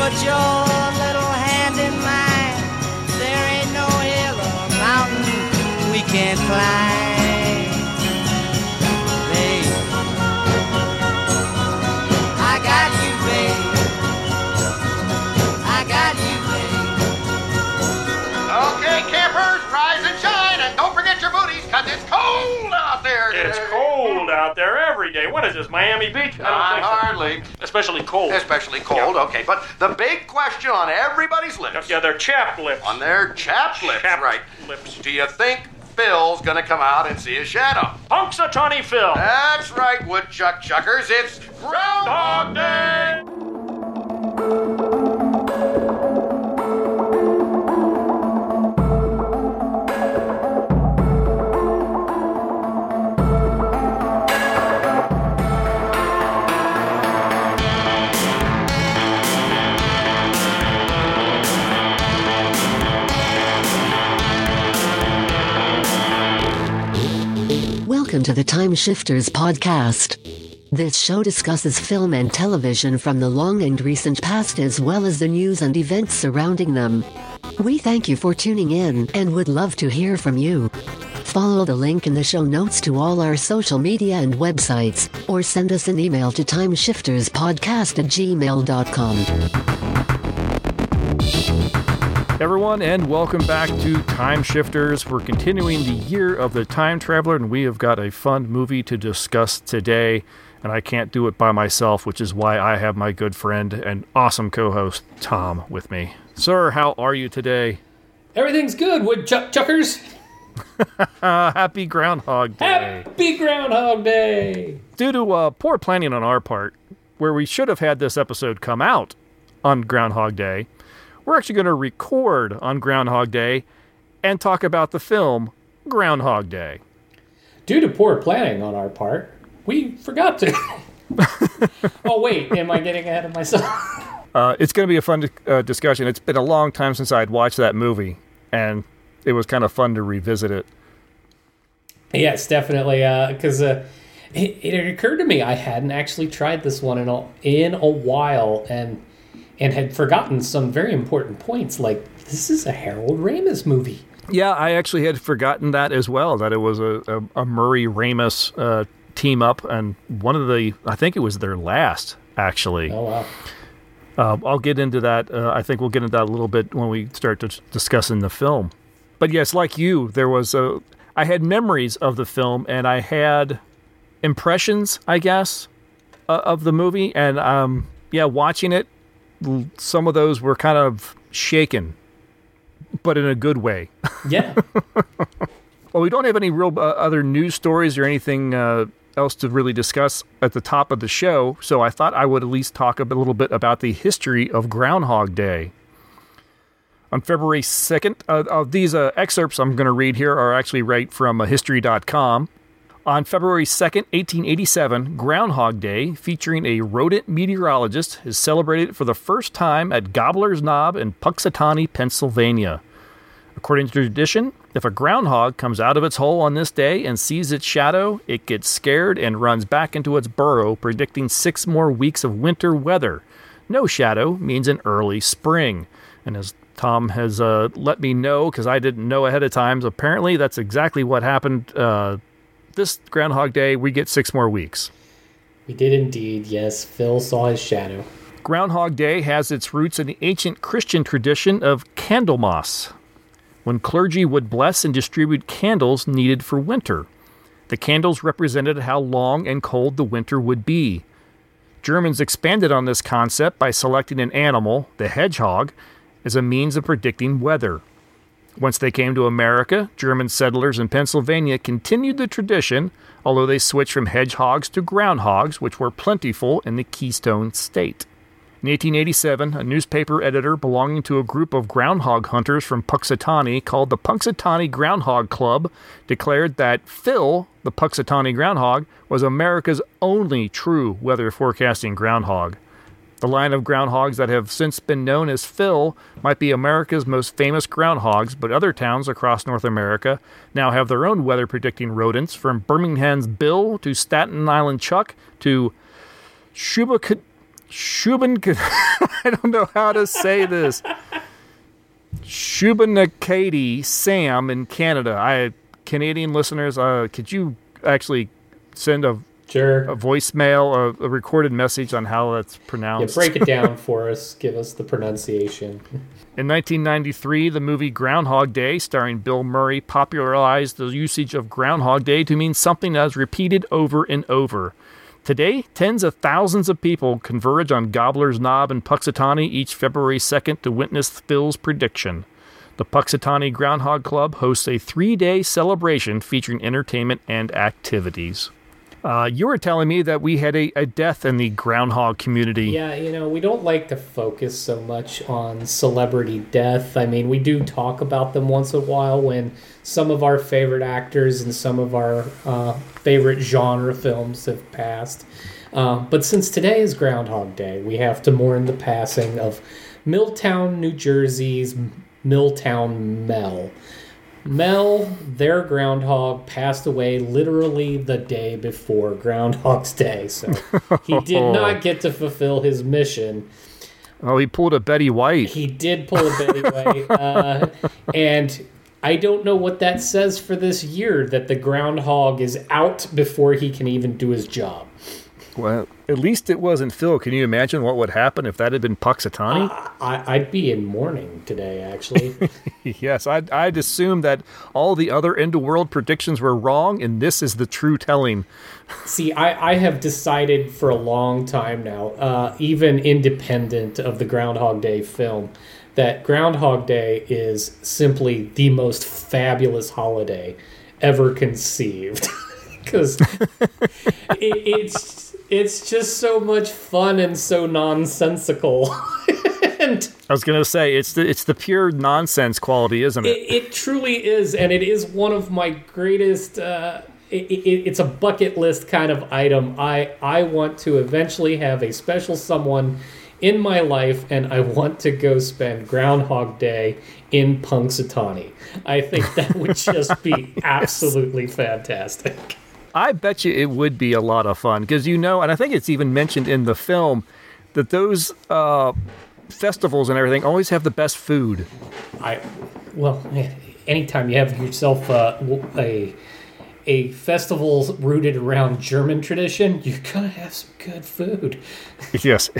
put your little hand in mine. There ain't no hill or mountain we can't climb. Babe, I got you, babe. I got you, babe. Okay, campers, rise and shine, and don't forget your booties, cause it's cold out there. It's cold out there every day. What is this, Miami Beach? I Not don't think so. hardly. Especially cold. Especially cold, okay. But the big question on everybody's lips, Yeah, they're chapped lips. on their chapped lips, Chapped right? lips. Do you think Phil's gonna come out and see his shadow? Punks a Punxsutawney Phil. That's right, woodchuck chuckers. It's Groundhog Day. Welcome to the Time Shifters podcast. This show discusses film and television from the long and recent past as well as the news and events surrounding them. We thank you for tuning in and would love to hear from you. Follow the link in the show notes to all our social media and websites, or send us an email to timeshifterspodcast at gmail.com. Everyone, and welcome back to Time Shifters. We're continuing the year of the time traveler, and we have got a fun movie to discuss today. And I can't do it by myself, which is why I have my good friend and awesome co host, Tom, with me. Sir, how are you today? Everything's good, woodchuck chuckers. Uh, happy Groundhog Day. Happy Groundhog Day. Due to uh, poor planning on our part, where we should have had this episode come out on Groundhog Day, we're actually going to record on Groundhog Day and talk about the film Groundhog Day. Due to poor planning on our part, we forgot to. oh wait, am I getting ahead of myself? Uh, it's going to be a fun uh, discussion. It's been a long time since I'd watched that movie, and it was kind of fun to revisit it. yes, definitely. Because uh, it, it occurred to me I hadn't actually tried this one in a, in a while, and and had forgotten some very important points. Like this is a Harold Ramis movie. Yeah, I actually had forgotten that as well. That it was a, a, a Murray Ramis uh, team up, and one of the I think it was their last actually. Oh wow. Uh, I'll get into that. Uh, I think we'll get into that a little bit when we start to discussing the film. But yes, like you, there was a. I had memories of the film, and I had impressions, I guess, uh, of the movie. And um, yeah, watching it, some of those were kind of shaken, but in a good way. Yeah. Well, we don't have any real uh, other news stories or anything uh, else to really discuss at the top of the show, so I thought I would at least talk a little bit about the history of Groundhog Day. On February 2nd, uh, these uh, excerpts I'm going to read here are actually right from uh, History.com. On February 2nd, 1887, Groundhog Day, featuring a rodent meteorologist, is celebrated for the first time at Gobbler's Knob in Punxsutawney, Pennsylvania. According to tradition, if a groundhog comes out of its hole on this day and sees its shadow, it gets scared and runs back into its burrow, predicting six more weeks of winter weather. No shadow means an early spring. And as Tom has uh, let me know, because I didn't know ahead of time, apparently that's exactly what happened uh, this Groundhog Day. We get six more weeks. we did indeed. Yes, Phil saw his shadow. Groundhog Day has its roots in the ancient Christian tradition of Candlemas, when clergy would bless and distribute candles needed for winter. The candles represented how long and cold the winter would be. Germans expanded on this concept by selecting an animal, the hedgehog, as a means of predicting weather. Once they came to America, German settlers in Pennsylvania continued the tradition, although they switched from hedgehogs to groundhogs, which were plentiful in the Keystone State. In 1887, a newspaper editor belonging to a group of groundhog hunters from Punxsutawney called the Punxsutawney Groundhog Club declared that Phil, the Punxsutawney groundhog, was America's only true weather forecasting groundhog. The line of groundhogs that have since been known as Phil might be America's most famous groundhogs, but other towns across North America now have their own weather predicting rodents, from Birmingham's Bill to Staten Island Chuck to Shubac- I don't know how to say this. Shubenacadie Sam in Canada. I Canadian listeners, uh, could you actually send a, Sure. a voicemail, a, a recorded message on how that's Yeah, pronounced? break it down for us. Give us the pronunciation. In 1993, the movie Groundhog Day, starring Bill Murray, popularized the usage of Groundhog Day to mean something that is repeated over and over. Today, tens of thousands of people converge on Gobbler's Knob in Punxsutawney each February 2nd to witness Phil's prediction. The Punxsutawney Groundhog Club hosts a three day celebration featuring entertainment and activities. Uh, you were telling me that we had a, a death in the groundhog community. Yeah, you know, we don't like to focus so much on celebrity death. I mean, we do talk about them once in a while when some of our favorite actors and some of our uh, favorite genre films have passed. Uh, but since today is Groundhog Day, we have to mourn the passing of Milltown, New Jersey's Milltown Mel. Mel, their groundhog, passed away literally the day before Groundhog's Day, so he did not get to fulfill his mission. Oh, he pulled a Betty White. He did pull a Betty White, uh, and I don't know what that says for this year that the groundhog is out before he can even do his job. Well, at least it wasn't Phil. Can you imagine what would happen if that had been Punxsutawney? I, I'd be in mourning today, actually. yes, I'd, I'd assume that all the other end of world predictions were wrong, and this is the true telling. See, I, I have decided for a long time now, uh, even independent of the Groundhog Day film, that Groundhog Day is simply the most fabulous holiday ever conceived. Because it, it's it's just so much fun and so nonsensical. and I was gonna say it's the it's the pure nonsense quality, isn't it? it, it truly is, and it is one of my greatest. Uh, it, it, it's a bucket list kind of item. I I want to eventually have a special someone in my life, and I want to go spend Groundhog Day in Punxsutawney. I think that would just be absolutely fantastic. I bet you it would be a lot of fun because you know, and I think it's even mentioned in the film that those uh, festivals and everything always have the best food. I well, anytime you have yourself uh, a a festival rooted around German tradition, you're gonna have some good food Yes,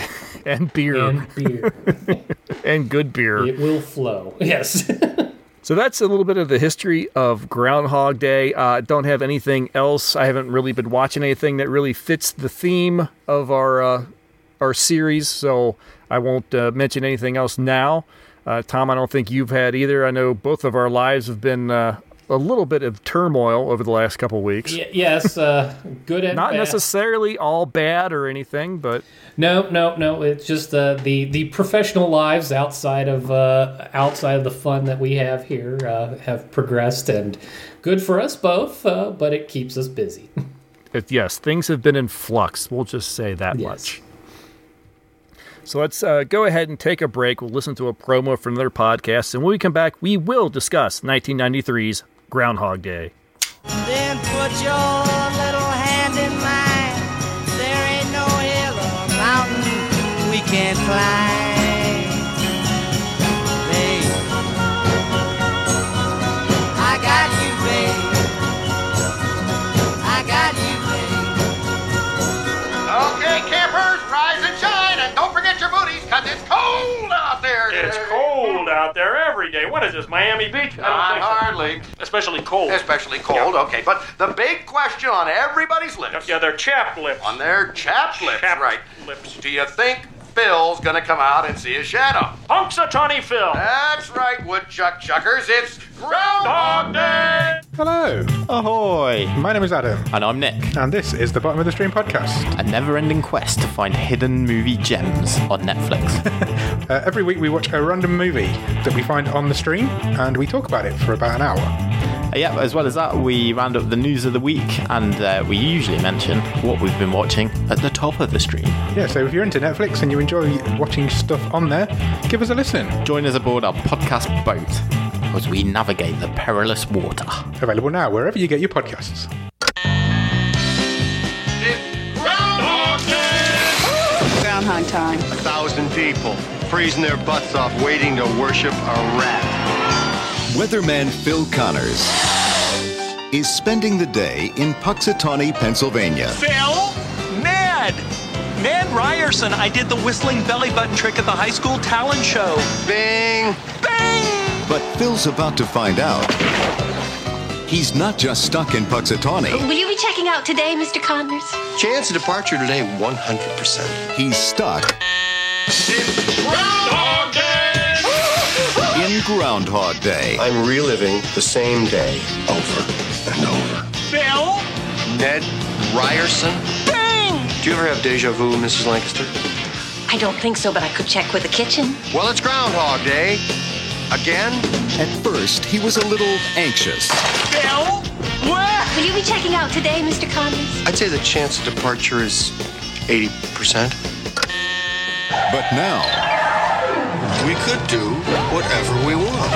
and beer and, beer, and good beer. it will flow. Yes. So that's a little bit of the history of Groundhog Day. Uh, don't have anything else. I haven't really been watching anything that really fits the theme of our uh, our series, so I won't uh, mention anything else now. Uh, Tom, I don't think you've had either. I know both of our lives have been uh, a little bit of turmoil over the last couple weeks. Y- yes, uh, good and Not bad. necessarily all bad or anything, but No, no, no. It's just uh, the the professional lives outside of uh, outside of the fun that we have here uh, have progressed and good for us both. Uh, but it keeps us busy. it, yes, things have been in flux. We'll just say that Yes. much. So let's uh, go ahead and take a break. We'll listen to a promo from their podcast, and when we come back, we will discuss 1993's Groundhog Day. Then put your little hand in mine. There ain't no hill or mountain we can't climb. Out there every day. What is this, Miami Beach? I Not don't think so. hardly. Especially cold. Especially cold, okay. But the big question on everybody's lips, Yeah, they're chapped lips. on their chapped lips, Chapped right? lips. Do you think Phil's gonna come out and see his shadow? Punxsutawney Phil. That's right, woodchuck chuckers. It's Groundhog Day. Hello, Ahoy! my name is Adam, And I'm Nick. and this is the Bottom of the Stream podcast. A never ending quest to find hidden movie gems on Netflix. Uh, every week we watch a random movie that we find on the stream, and we talk about it for about an hour. Uh, yeah, as well as that, we round up the news of the week and uh, we usually mention what we've been watching at the top of the stream. Yeah, so if you're into Netflix and you enjoy watching stuff on there, give us a listen. Join us aboard our podcast boat as we navigate the perilous water. Available now wherever you get your podcasts. It's Groundhog Day. Groundhog time. A thousand people freezing their butts off waiting to worship a rat. Weatherman Phil Connors is spending the day in Punxsutawney, Pennsylvania. Phil? Ned! Ned Ryerson, I did the whistling belly button trick at the high school talent show. Bing! Bing! But Phil's about to find out. He's not just stuck in Punxsutawney. Will you be checking out today, Mr. Connors? Chance of departure today, 100%. He's stuck Groundhog Day! Groundhog Day. I'm reliving the same day over and over. Phil? Ned Ryerson? Bing! Do you ever have deja vu, Mrs. Lancaster? I don't think so, but I could check with the kitchen. Well, it's Groundhog Day. Again? At first, he was a little anxious. Phil? What? Will you be checking out today, Mr. Connors? I'd say the chance of departure is 80%. But now, We could do whatever we want.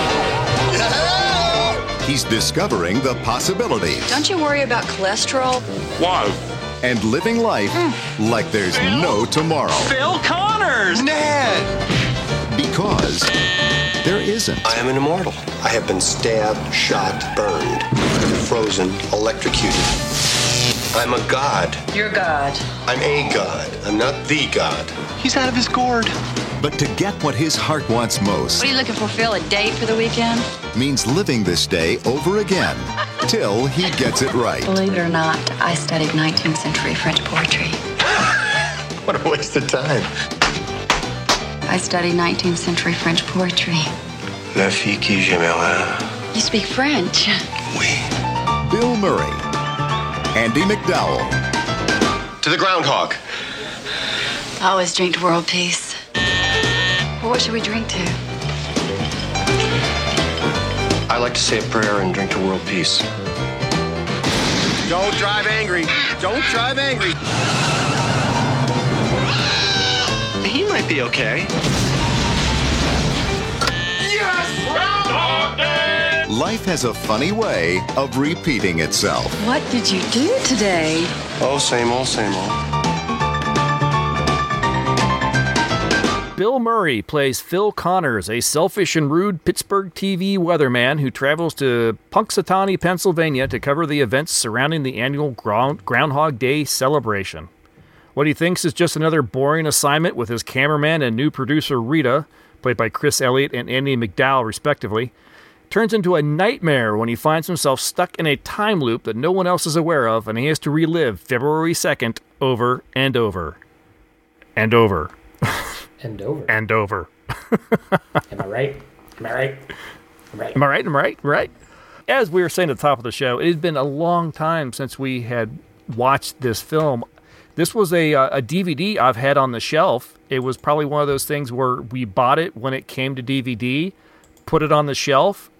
he's discovering the possibilities Don't you worry about cholesterol? Why? and living life mm. like there's no tomorrow. Phil Connors! Ned! Because there isn't. I am an immortal. I have been stabbed, shot, burned, frozen, electrocuted. I'm a god. You're God. I'm a god. I'm not the god. He's out of his gourd. But to get what his heart wants most What are you looking for, Phil? A date for the weekend? means living this day over again till he gets it right. Believe it or not, I studied 19th century French poetry. What a waste of time. I studied 19th century French poetry. La fille qui j'aimerais. You speak French. Oui. Bill Murray, Andie MacDowell, To the groundhog. I always drink world peace. Well, what should we drink to? I like to say a prayer and drink to world peace. Don't drive angry. Don't drive angry. He might be okay. Groundhog Day! life has a funny way of repeating itself. What did you do today? Oh, same old, same old. Bill Murray plays Phil Connors, a selfish and rude Pittsburgh TV weatherman who travels to Punxsutawney, Pennsylvania to cover the events surrounding the annual Ground- Groundhog Day celebration. What he thinks is just another boring assignment with his cameraman and new producer Rita, played by Chris Elliott and Andie MacDowell, respectively, turns into a nightmare when he finds himself stuck in a time loop that no one else is aware of and he has to relive February 2nd over and over. And over. And over. And over. Am I right? Am I right? Am I right? Am I right? Am I right? Right. As we were saying at the top of the show, it had been a long time since we had watched this film. This was a, uh, a DVD I've had on the shelf. It was probably one of those things where we bought it when it came to DVD, put it on the shelf,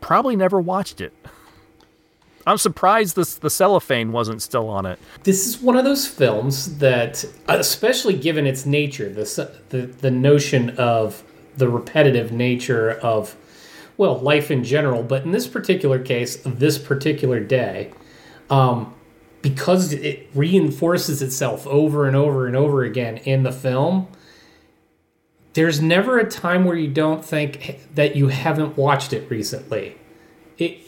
probably never watched it. I'm surprised this, the cellophane wasn't still on it. This is one of those films that, especially given its nature, the the, the notion of the repetitive nature of, well, life in general, but in this particular case, this particular day, um, because it reinforces itself over and over and over again in the film. There's never a time where you don't think that you haven't watched it recently. It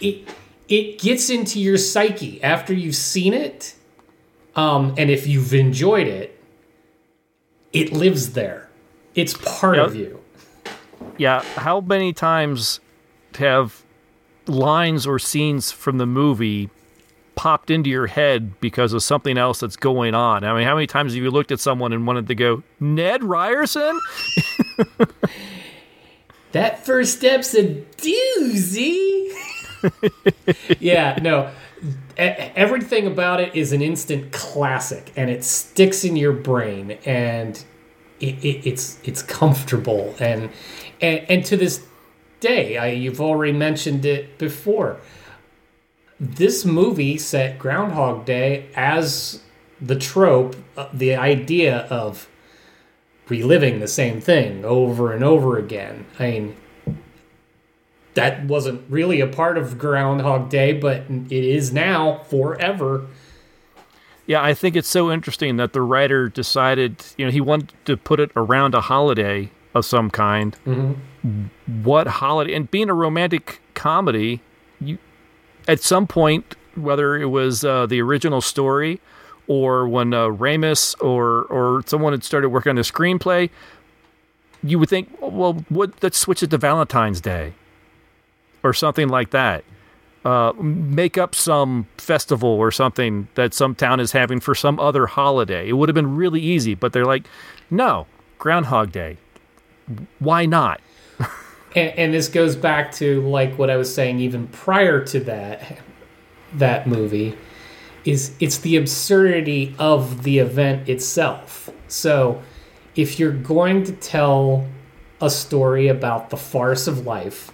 it it gets into your psyche after you've seen it um, and if you've enjoyed it it lives there it's part of you Yeah, how many times have lines or scenes from the movie popped into your head because of something else that's going on? I mean, how many times have you looked at someone and wanted to go, Ned Ryerson? that first step's a doozy yeah no. Everything about it is an instant classic and it sticks in your brain and it, it, it's it's comfortable and, and and to this day I, you've already mentioned it before. This movie set groundhog day as the trope uh, the idea of reliving the same thing over and over again. I mean that wasn't really a part of Groundhog Day, but it is now forever. Yeah, I think it's so interesting that the writer decided, you know, he wanted to put it around a holiday of some kind. Mhm. What holiday? And being a romantic comedy, you at some point, whether it was uh, the original story or when uh, Ramis or or someone had started working on the screenplay, you would think, well, what? Let's switch it to Valentine's Day or something like that. Uh, make up some festival or something that some town is having for some other holiday. It would have been really easy, but they're like, no, Groundhog Day. Why not? and, and this goes back to like what I was saying even prior to that that movie is it's the absurdity of the event itself. So if you're going to tell a story about the farce of life,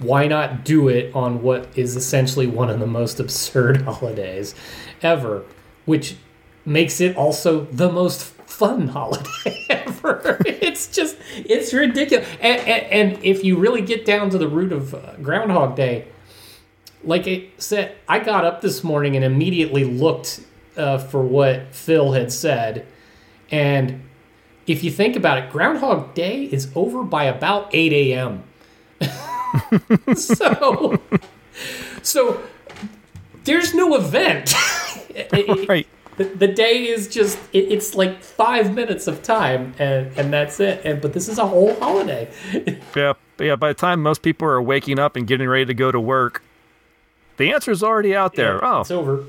why not do it on what is essentially one of the most absurd holidays ever, which makes it also the most fun holiday ever. it's just, it's ridiculous. And, and, and if you really get down to the root of uh, Groundhog Day, like I said, I got up this morning and immediately looked uh, for what Phil had said. And if you think about it, Groundhog Day is over by about 8 a.m. so, so there's no event. right. The, the day is just it, it's like five minutes of time and and that's it. And but this is a whole holiday. Yeah, yeah. By the time most people are waking up and getting ready to go to work, the answer is already out there. oh, it's over.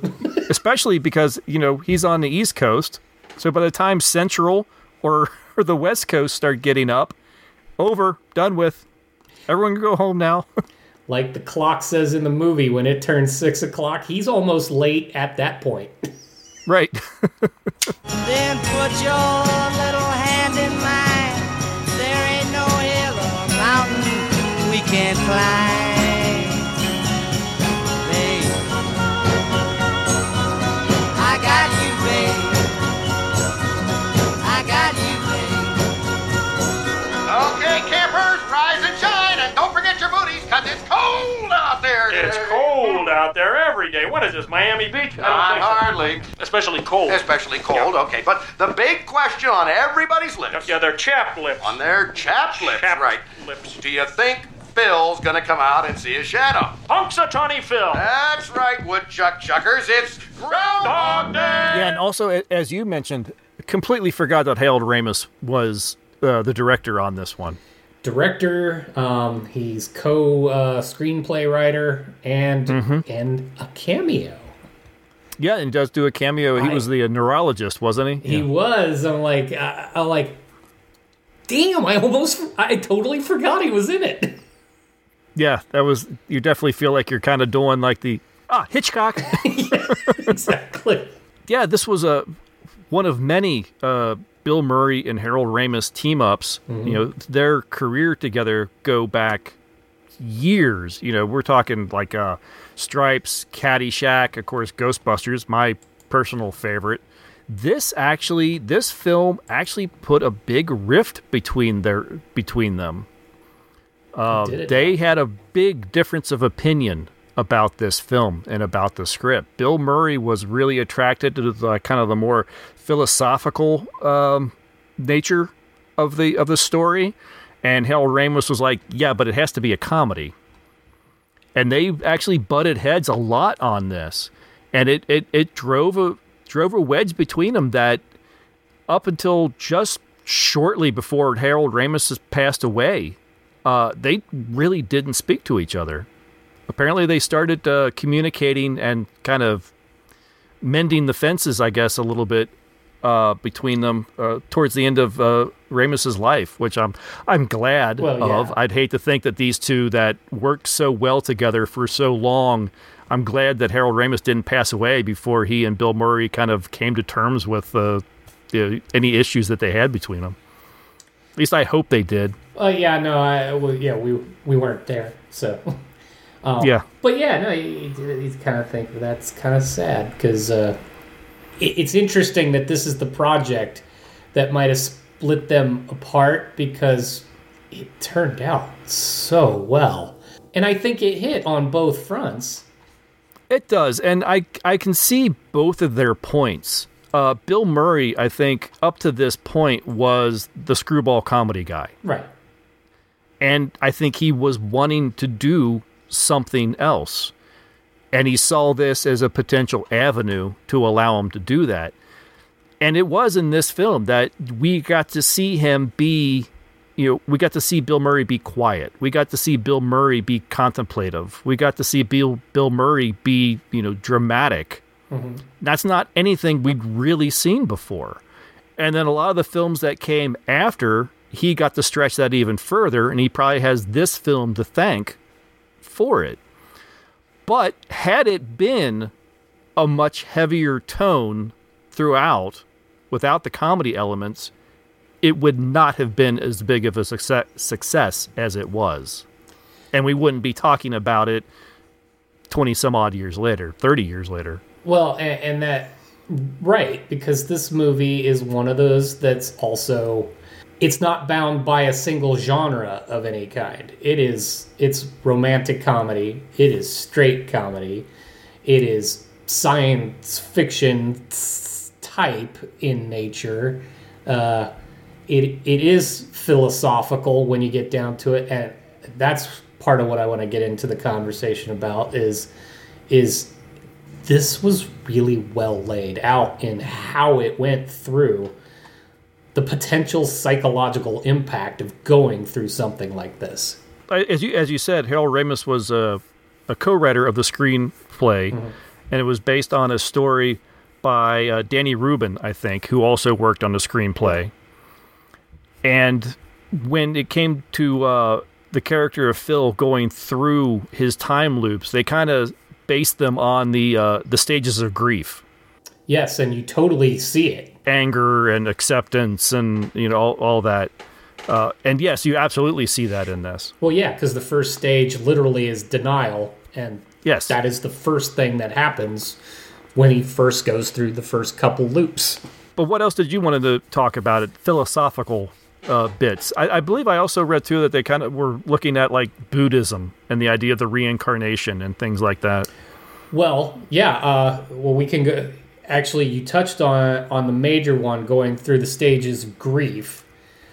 especially because you know he's on the East Coast, so by the time Central or or the West Coast start getting up, over, done with. Everyone can go home now. like the clock says in the movie, when it turns six o'clock, he's almost late at that point. right. Then put your little hand in mine. There ain't no hill or mountain we can't climb. It's cold out there every day. What is this, Miami Beach? I don't Not think so. hardly. Especially cold. Especially cold, okay. But the big question on everybody's lips. Yeah, they're chapped lips. On their chapped lips, Chapped right. lips. Do you think Phil's gonna come out and see a shadow? Punxsutawney Phil. That's right, woodchuck chuckers. It's Groundhog Day. Yeah, and also as you mentioned, completely forgot that Harold Ramis was uh, the director on this one. Director, um, he's co uh, screenplay writer and and a cameo. Yeah, and does do a cameo. He I- was the neurologist, wasn't he? He was. I'm like, I, I'm like, damn! I almost, I totally forgot he was in it. Yeah, that was. You definitely feel like you're kind of doing like the ah Hitchcock. exactly. Yeah, this was a one of many uh, Bill Murray and Harold Ramis team ups. Mhm. You know, their career together go back years. You know, we're talking like uh, Stripes, Caddyshack, of course, Ghostbusters, my personal favorite. This actually, this film actually put a big rift between their between them. Uh, they had a big difference of opinion about this film and about the script. Bill Murray was really attracted to the kind of the more philosophical um, nature of the of the story, and Harold Ramis was like, "Yeah, but it has to be a comedy." And they actually butted heads a lot on this, and it it, it drove a drove a wedge between them that up until just shortly before Harold Ramis passed away, uh, they really didn't speak to each other. Apparently, they started uh, communicating and kind of mending the fences, I guess, a little bit uh, between them uh, towards the end of uh, Ramis's life, which I'm I'm glad Well, of. yeah. I'd hate to think that these two that worked so well together for so long. I'm glad that Harold Ramis didn't pass away before he and Bill Murray kind of came to terms with uh, the, any issues that they had between them. At least I hope they did. Oh yeah, no, I well, yeah, we we weren't there, so. Um, Yeah. but yeah, no, you, you, you kind of think that's kind of sad because uh, it's interesting that this is the project that might have split them apart because it turned out so well, and I think it hit on both fronts. It does, and I I can see both of their points. Uh, Bill Murray, I think, up to this point was the screwball comedy guy, Right. and I think he was wanting to do something else, and he saw this as a potential avenue to allow him to do that. And it was in this film that we got to see him be, you know, we got to see Bill Murray be quiet. We got to see Bill Murray be contemplative. We got to see Bill Bill Murray be, you know, dramatic. Mm-hmm. That's not anything we'd really seen before. And then a lot of the films that came after, he got to stretch that even further, and he probably has this film to thank for it. But had it been a much heavier tone throughout, without the comedy elements, it would not have been as big of a success, success as it was. And we wouldn't be talking about it 20 some odd years later, 30 years later. Well, and, and that right because this movie is one of those that's also it's not bound by a single genre of any kind. It is it's romantic comedy, it is straight comedy, it is science fiction type in nature. Uh, it it is philosophical when you get down to it, and that's part of what I want to get into the conversation about is is this was really well laid out in how it went through the potential psychological impact of going through something like this. As you as you said, Harold Ramis was a, a co-writer of the screenplay, and it was based on a story by uh, Danny Rubin, I think, who also worked on the screenplay. And when it came to uh, the character of Phil going through his time loops, they kind of based them on the uh, the stages of grief. Yes, and you totally see it. Anger and acceptance, and you know all, all that. Uh, and yes, you absolutely see that in this. Well, yeah, because the first stage literally is denial, and yes, that is the first thing that happens when he first goes through the first couple loops. But what else did you want to talk about? It philosophical uh, bits. I, I, believe I also read too that they kind of were looking at like Buddhism and the idea of the reincarnation and things like that. Well, yeah. Uh, well, we can go. Actually, you touched on on the major one, going through the stages of grief,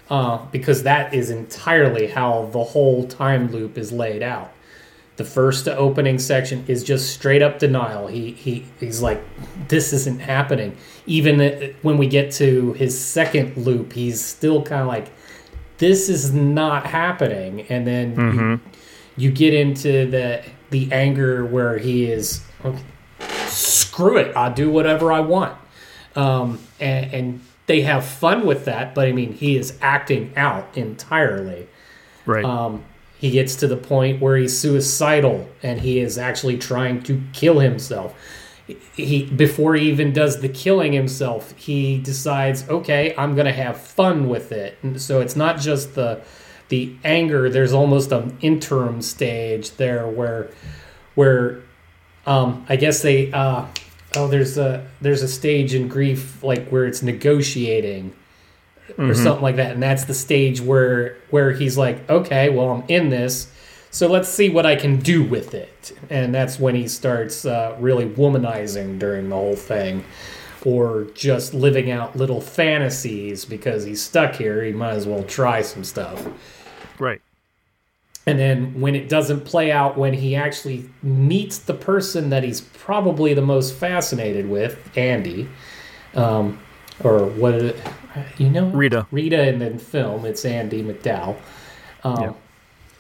uh, because that is entirely how the whole time loop is laid out. The first opening section is just straight up denial. He he he's like, this isn't happening. Even when we get to his second loop, he's still kind of like, this is not happening. And then Mm-hmm. you, you get into the the anger where he is, okay, screw it, I'll do whatever I want. Um, and, and they have fun with that, but I mean, he is acting out entirely. Right. Um, he gets to the point where he's suicidal and he is actually trying to kill himself. He before he even does the killing himself, he decides, okay, I'm gonna have fun with it. And so it's not just the the anger. There's almost an interim stage there where where um, I guess they uh, oh there's a there's a stage in grief like where it's negotiating or Mhm. something like that. And that's the stage where where he's like okay well i'm in this. So let's see what i can do with it. And that's when he starts uh, really womanizing during the whole thing or just living out little fantasies because he's stuck here. He might as well try some stuff and then when it doesn't play out when he actually meets the person that he's probably the most fascinated with andy um, or what is it you know Rita. Rita in the film, it's Andie MacDowell. Um, Yeah.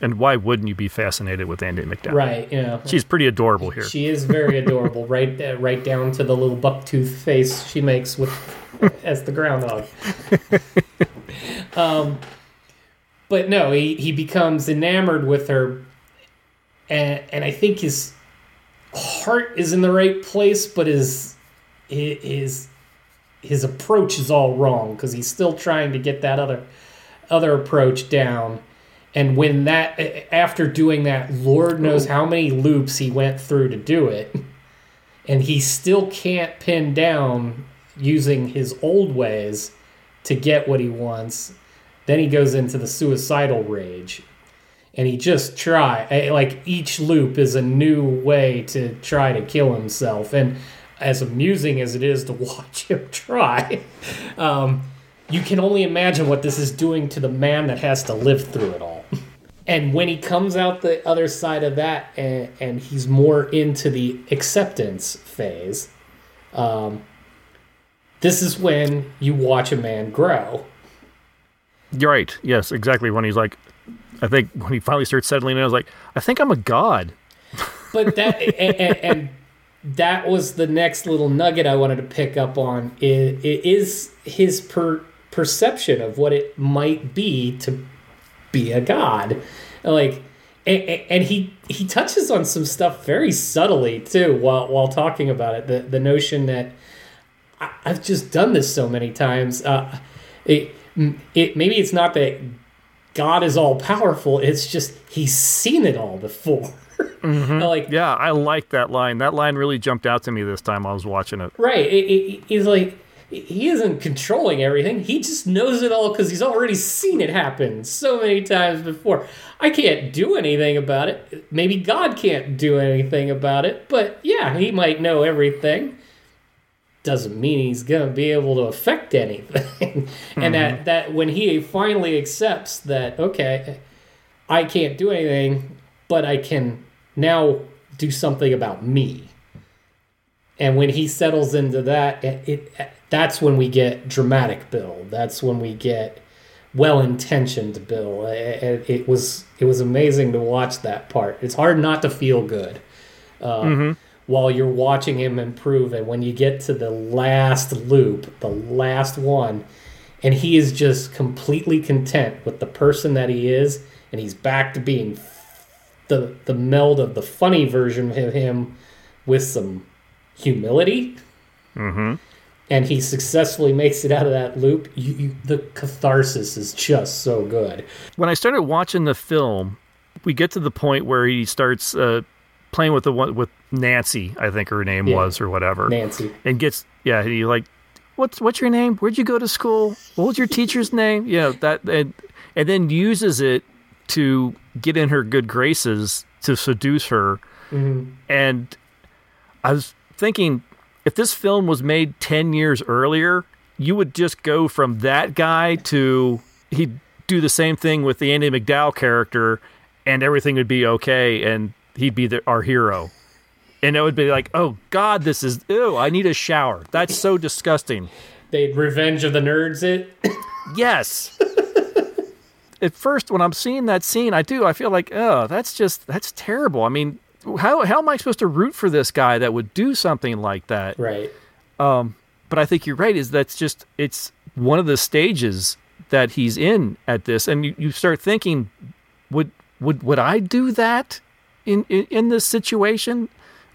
And why wouldn't you be fascinated with Andie MacDowell? Right, you know. She's pretty adorable here. She is very adorable, right uh, right down to the little bucktooth face she makes with as the groundhog. um, but no, he, he becomes enamored with her, and and I think his heart is in the right place, but his his his approach is all wrong because he's still trying to get that other other approach down. And when that after doing that, Lord knows how many loops he went through to do it, and he still can't pin down using his old ways to get what he wants. Then he goes into the suicidal rage. and he just try eh, like each loop is a new way to try to kill himself and as amusing as it is to watch him try um, you can only imagine what this is doing to the man that has to live through it all and when he comes out the other side of that and, and he's more into the acceptance phase um, this is when you watch a man grow You're right. Yes, exactly. When he's like, I think when he finally starts settling in, I was like, I think I'm a god. but that and, and, that was the next little nugget I wanted to pick up on is, is his per, perception of what it might be to be a god, like. And, and he he touches on some stuff very subtly too while while talking about it. The the notion that I, I've just done this so many times. Uh, it, it maybe it's not that God is all powerful. It's just he's seen it all before. Mhm. like yeah, I like that line. That line really jumped out to me this time I was watching it. Right. It, it, he's like, he isn't controlling everything. He just knows it all because he's already seen it happen so many times before. I can't do anything about it. Maybe God can't do anything about it. But yeah, he might know everything. Doesn't mean he's going to be able to affect anything. and that, that when he finally accepts that, okay, I can't do anything, but I can now do something about me. And when he settles into that it, it that's when we get dramatic bill. That's when we get well-intentioned bill. It, it was it was amazing to watch that part. It's hard not to feel good. Uh, Mhm. While you're watching him improve and when you get to the last loop the last one and he is just completely content with the person that he is and he's back to being the the meld of the funny version of him with some humility. Mm-hmm. and he successfully makes it out of that loop. You, you, the catharsis is just so good. When I started watching the film, we get to the point where he starts uh, playing with the one with Nancy, I think her name Yeah. was or whatever. Nancy. And gets yeah, he like what's what's your name? Where'd you go to school? What was your teacher's name? You know, that and and then uses it to get in her good graces to seduce her. Mhm. And I was thinking if this film was made 10 years earlier, you would just go from that guy to he'd do the same thing with the Andie MacDowell character and everything would be okay and he'd be the, our hero. And it would be like, "Oh god, this is ew, I need a shower." That's so disgusting. They'd revenge of the nerds it Yes. At first, when I'm seeing that scene, I do. I feel like, oh, that's just that's terrible. I mean, how how am I supposed to root for this guy that would do something like that? Right. Um, but I think you're right. Is that's just it's one of the stages that he's in at this, and you, you start thinking, would would would I do that in, in in this situation?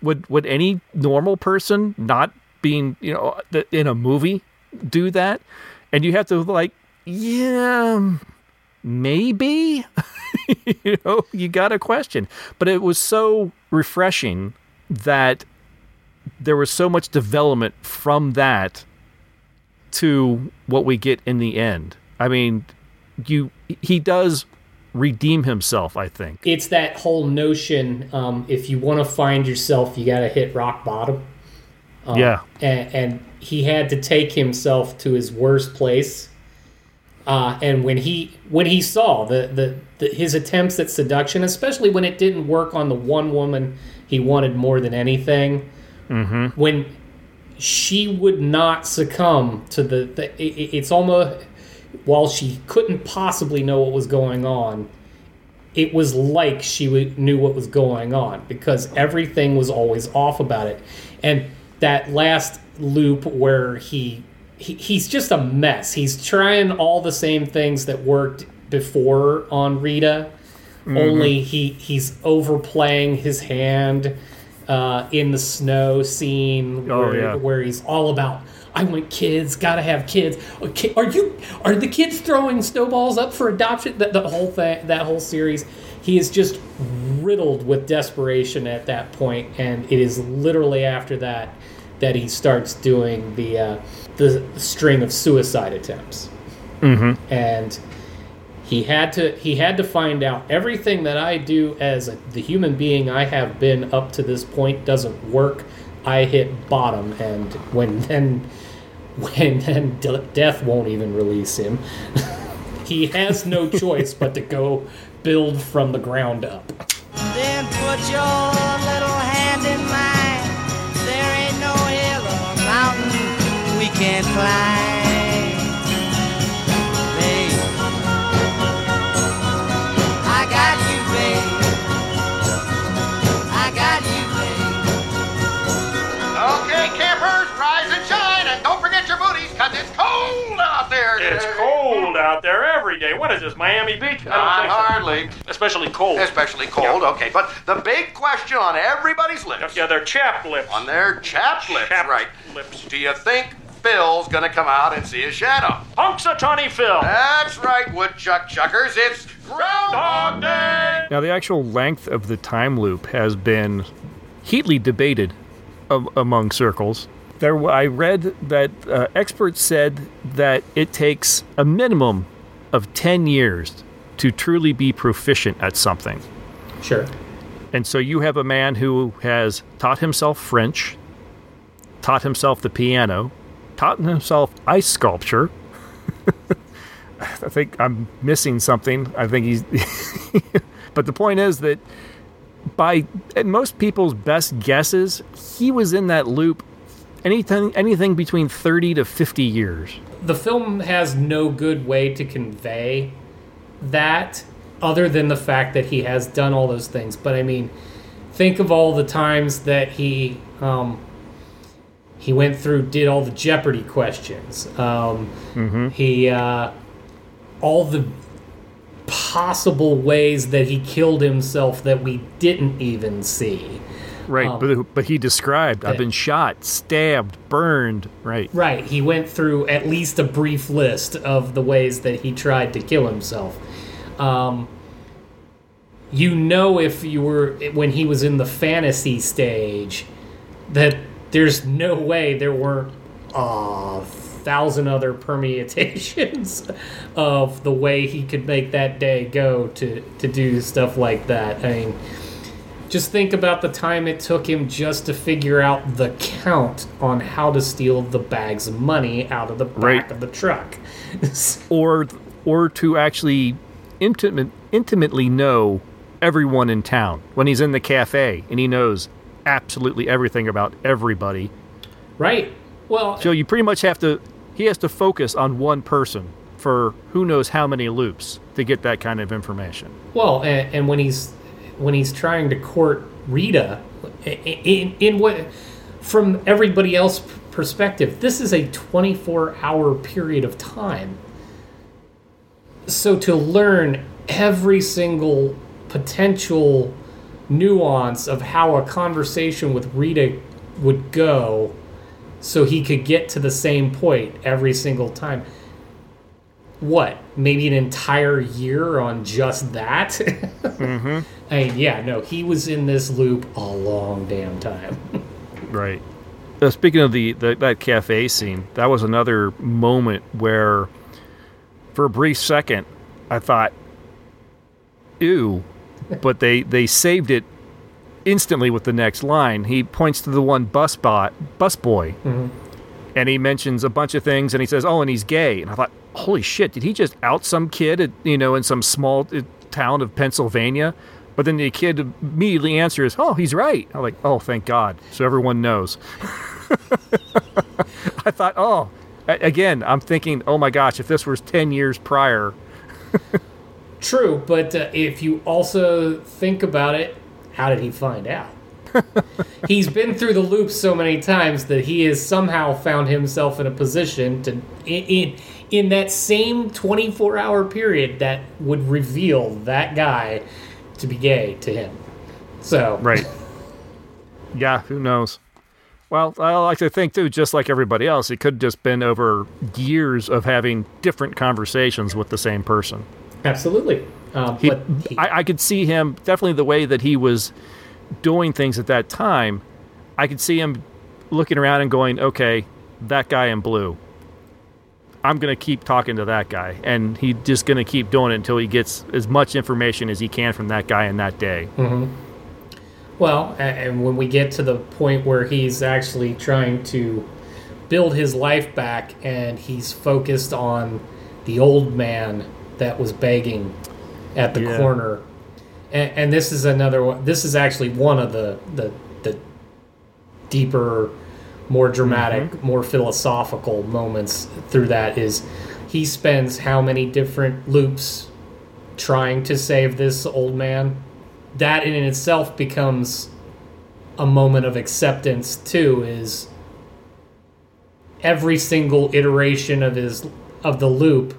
Would would any normal person not being you know in a movie do that? And you have to like, yeah, maybe. you know, you got a question. But it was so refreshing that there was so much development from that to what we get in the end. I mean, you he does redeem himself, I think. it's that whole notion um, if you want to find yourself you got to hit rock bottom Um, Yeah. and, and he had to take himself to his worst place uh, and when he when he saw the, the, the his attempts at seduction especially when it didn't work on the one woman he wanted more than anything Mm-hmm. when she would not succumb to the, the it, it- it's almost while she couldn't possibly know what was going on it was like she w- knew what was going on because everything was always off about it and that last loop where he, he he's just a mess he's trying all the same things that worked before on rita Mhm. only he he's overplaying his hand uh, in the snow scene Oh, where, yeah. where he's all about I want kids, gotta have kids. Okay, Are you are the kids throwing snowballs up for adoption? The, the whole thing, that whole series, he is just riddled with desperation at that point, and it is literally after that that he starts doing the uh, the string of suicide attempts Mm-hmm. and He had to he had to find out everything that I do as a, the human being I have been up to this point doesn't work. I hit bottom, and when then when then death won't even release him. he has no choice but to go build from the ground up. Then put your little hand in mine. There ain't no hill or mountain we can't climb. It's cold out there every day. What is this, Miami Beach? Not I don't think so. hardly. Especially cold. Especially cold, okay. But the big question on everybody's lips. Yeah, they're chapped lips. On their chapped lips, Chapped right. lips. Do you think Phil's gonna come out and see a shadow? Punxsutawney Phil. That's right, woodchuck chuckers. It's Groundhog Day! Now, the actual length of the time loop has been heatly debated um, among circles. There, I read that uh, experts said that it takes a minimum of 10 years to truly be proficient at something. Sure. And so you have a man who has taught himself French, taught himself the piano, taught himself ice sculpture. I think I'm missing something. I think he's. but the point is that by most people's best guesses, he was in that loop anything anything between 30 to 50 years. the film has no good way to convey that other than the fact that he has done all those things. But i mean think of all the times that he um, he went through did all the jeopardy questions. Um, he uh, all the possible ways that he killed himself that we didn't even see Right, Um, but but he described I've been shot, stabbed, burned, right. Right. He went through at least a brief list of the ways that he tried to kill himself. Um, you know, if you were when he was in the fantasy stage, that there's no way there weren't a thousand other permutations of the way he could make that day go to to do stuff like that. I mean, just think about the time it took him just to figure out the count on how to steal the bags of money out of the back Right. of the truck. or or to actually intimate, intimately know everyone in town when he's in the cafe and he knows absolutely everything about everybody. right. Well, So you pretty much have to he has to focus on one person for who knows how many loops to get that kind of information. well, and, and when he's when he's trying to court Rita, in, in what from everybody else's perspective, this is a 24 hour period of time. So to learn every single potential nuance of how a conversation with Rita would go so he could get to the same point every single time. What? Maybe an entire year on just that? Mm-hmm. I mean, yeah, no, he was in this loop a long damn time. Right. Uh, speaking of the, the that cafe scene, that was another moment where, for a brief second, I thought, "Ew," but they they saved it instantly with the next line. He points to the one bus bot bus boy, and he mentions a bunch of things, and he says, "Oh, and he's gay." And I thought, "Holy shit! Did he just out some kid, at, you know, in some small uh, town of Pennsylvania?" But then the kid immediately answers, "Oh, he's right." I'm like, "Oh, thank God!" So everyone knows. I thought, "Oh." Again, I'm thinking, oh my gosh, if this was 10 years prior, True, but uh, if you also think about it, how did he find out? He's been through the loop so many times that he has somehow found himself in a position to in in, in that same 24-hour period that would reveal that guy to be gay to him. So, Right. yeah, who knows? Well, I like to think too, just like everybody else, it could just been over years of having different conversations with the same person. absolutely. Um, He, but he- I, I could see him definitely the way that he was doing things at that time. I could see him looking around and going, "Okay, that guy in blue. I'm going to keep talking to that guy. And he's just going to keep doing it until he gets as much information as he can from that guy in that day. hmm Well, and when we get to the point where he's actually trying to build his life back and he's focused on the old man that was begging at the Yeah. corner. And, and this is another one. This is actually one of the, the, the deeper, more dramatic, mm-hmm. more philosophical moments through that is he spends how many different loops trying to save this old man. That in itself becomes a moment of acceptance too is every single iteration of his of the loop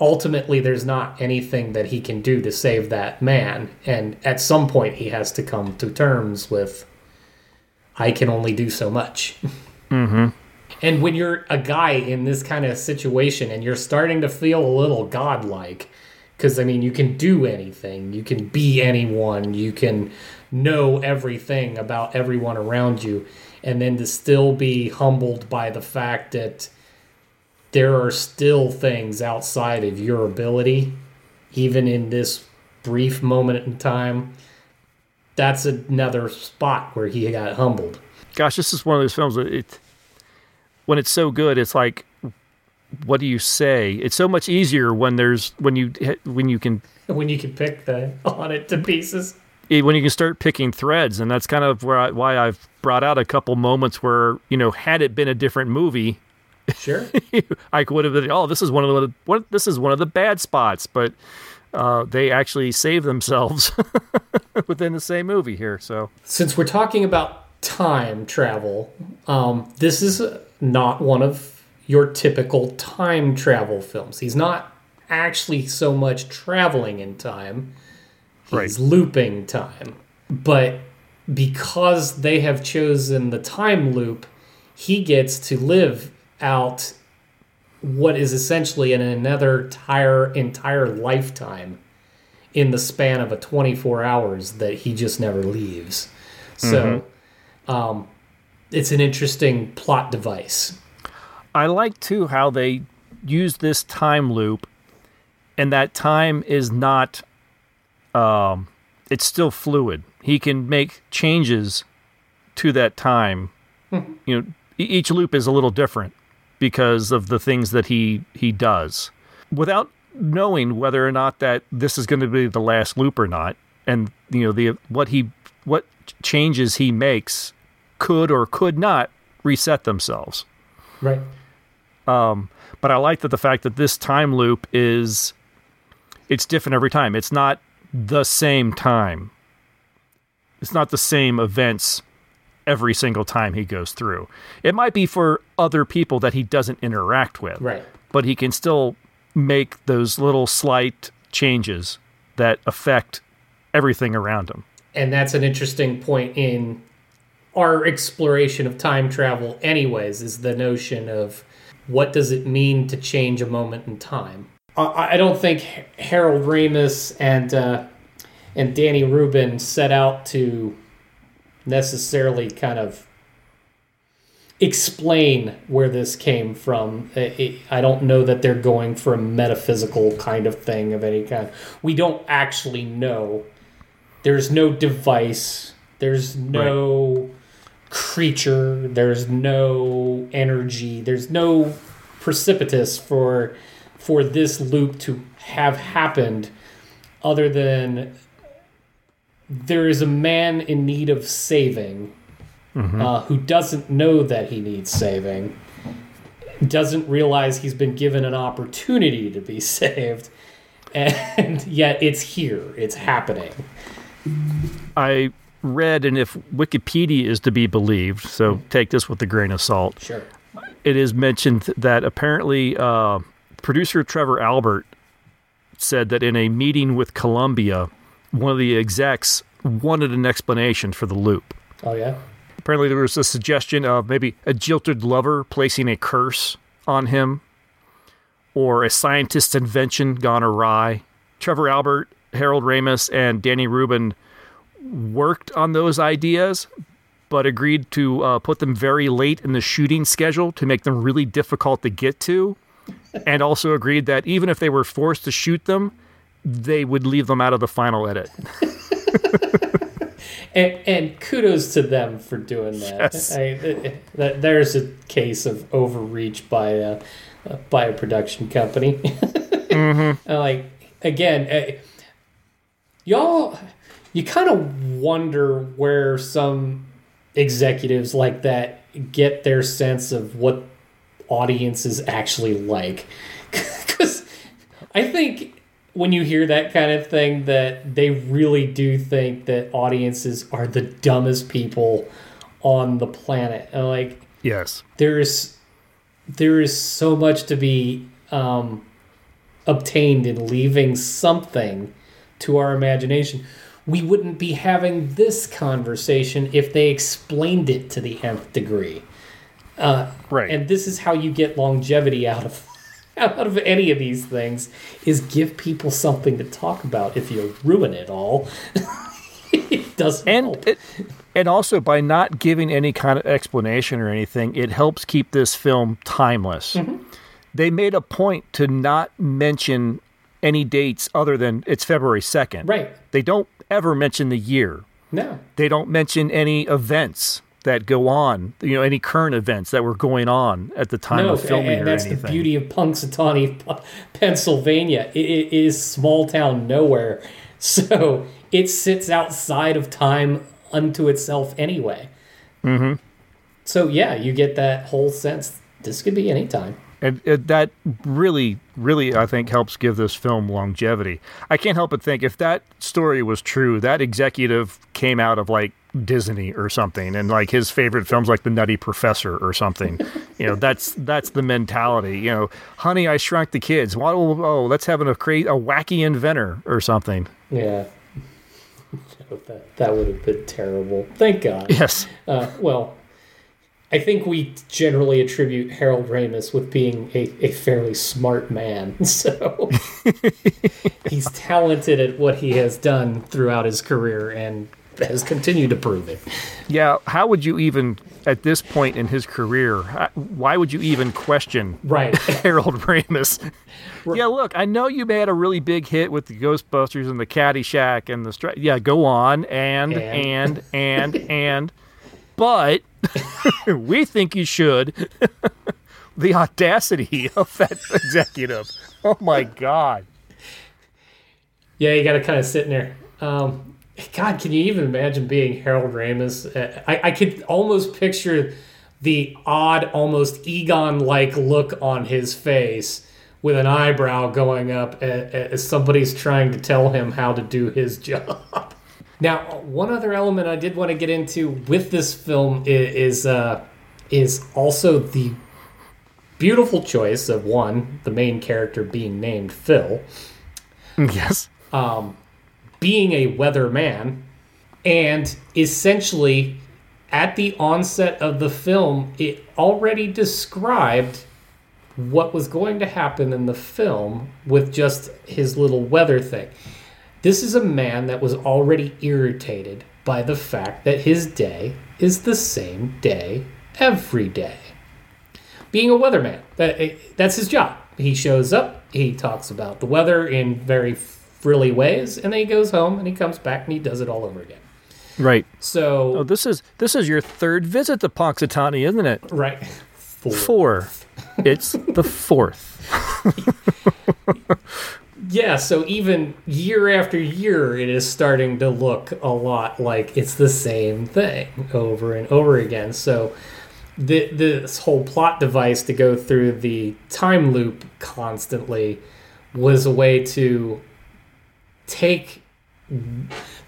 ultimately there's not anything that he can do to save that man. And at some point he has to come to terms with i can only do so much Mm-hmm. and when you're a guy in this kind of situation and you're starting to feel a little godlike, because I mean, you can do anything, you can be anyone, you can know everything about everyone around you, and then to still be humbled by the fact that there are still things outside of your ability, even in this brief moment in time. That's another spot where he got humbled. Gosh, this is one of those films that it, when it's so good, it's like, what do you say? It's so much easier when there's when you when you can When you can pick the on it to pieces. when you can start picking threads, and that's kind of where I, why I've brought out a couple moments where you know, had it been a different movie, Sure. I would have been, oh, this is one of the what this is one of the bad spots, but uh, they actually save themselves within the same movie here. So Since we're talking about time travel, um, this is not one of your typical time travel films. He's not actually so much traveling in time, he's looping time. But because they have chosen the time loop, he gets to live out what is essentially in another entire entire lifetime in the span of a 24 hours that he just never leaves. So um, it's an interesting plot device. I like too how they use this time loop, and that time is not. Um, it's still fluid. He can make changes to that time. you know, each loop is a little different because of the things that he he does, without knowing whether or not that this is going to be the last loop or not, and you know the what he what changes he makes could or could not reset themselves. Right. Um, but I like that the fact that this time loop is it's different every time. It's not the same time. It's not the same events every single time he goes through. It might be for other people that he doesn't interact with. Right. But he can still make those little slight changes that affect everything around him. And that's an interesting point in our exploration of time travel, anyways, is the notion of what does it mean to change a moment in time. I I don't think Harold Ramis and uh, and Danny Rubin set out to necessarily kind of explain where this came from. I- don't know that they're going for a metaphysical kind of thing of any kind. We don't actually know. There's no device. There's no creature. There's no energy. There's no precipitous for for this loop to have happened other than there is a man in need of saving Mhm. uh, who doesn't know that he needs saving, doesn't realize he's been given an opportunity to be saved, and yet it's here, it's happening. I read, and if Wikipedia is to be believed, so take this with a grain of salt. Sure. It is mentioned that apparently uh, producer Trevor Albert said that in a meeting with Columbia, one of the execs wanted an explanation for the loop. Oh yeah. Apparently, there was a suggestion of maybe a jilted lover placing a curse on him, or a scientist's invention gone awry. Trevor Albert, Harold Ramis, and Danny Rubin worked on those ideas, but agreed to uh, put them very late in the shooting schedule to make them really difficult to get to. and also agreed that even if they were forced to shoot them, they would leave them out of the final edit. and, and kudos to them for doing that. Yes. I, th- th- there's a case of overreach by a by a production company. Mm-hmm. Uh, like again, uh, y'all, you kind of wonder where some executives like that get their sense of what audiences actually like, because I think when you hear that kind of thing that they really do think that audiences are the dumbest people on the planet. And like Yes. there's there is so much to be um, obtained in leaving something to our imagination. We wouldn't be having this conversation if they explained it to the nth degree. Uh, right. and this is how you get longevity out of out of any of these things is give people something to talk about if you ruin it all it doesn't and it, and also by not giving any kind of explanation or anything, it helps keep this film timeless. Mm-hmm. They made a point to not mention any dates other than it's February 2nd. Right. They don't ever mention the year. no They don't mention any events that go on, you know, any current events that were going on at the time no, of filming and or that's the beauty of Punxsutawney, Pennsylvania. It, it is small town nowhere, so it sits outside of time unto itself anyway. Mm-hmm. So yeah, you get that whole sense. This could be any time. And it, that really, really, I think, helps give this film longevity. I can't help but think if that story was true, that executive came out of like Disney or something, and like his favorite films, like The Nutty Professor or something. you know, that's that's the mentality. You know, Honey, I Shrunk the Kids. What? Oh, let's have a cra- a wacky inventor or something. Yeah. that, that would have been terrible. Thank God. Yes. Uh, well, I think we generally attribute Harold Ramis with being a, a fairly smart man. So he's talented at what he has done throughout his career and has continued to prove it. Yeah. How would you even at this point in his career? Why would you even question Right. Harold Ramis? Yeah, look, I know you made a really big hit with the Ghostbusters and the Caddyshack and the Stri- yeah, go on and and and and, but we think you should. the audacity of that executive. Oh my god. Yeah, you got to kind of sit in there. Um, God, can you even imagine being Harold Ramis? Uh, I, I could almost picture the odd, almost Egon-like look on his face with an eyebrow going up as somebody's trying to tell him how to do his job. Now, one other element I did want to get into with this film is uh, is also the beautiful choice of one, the main character being named Phil Yes. um, being a weatherman, and essentially at the onset of the film, it already described what was going to happen in the film with just his little weather thing. This is a man that was already irritated by the fact that his day is the same day every day. Being a weatherman, that, eh, that's his job. He shows up, he talks about the weather in very frilly ways, and then he goes home and he comes back and he does it all over again. Right. So Oh, this is this is your third visit to Punxsutawney, isn't it? Right. Four. It's the fourth. Yeah, so even year after year, it is starting to look a lot like it's the same thing over and over again. So, the, this whole plot device to go through the time loop constantly was a way to take.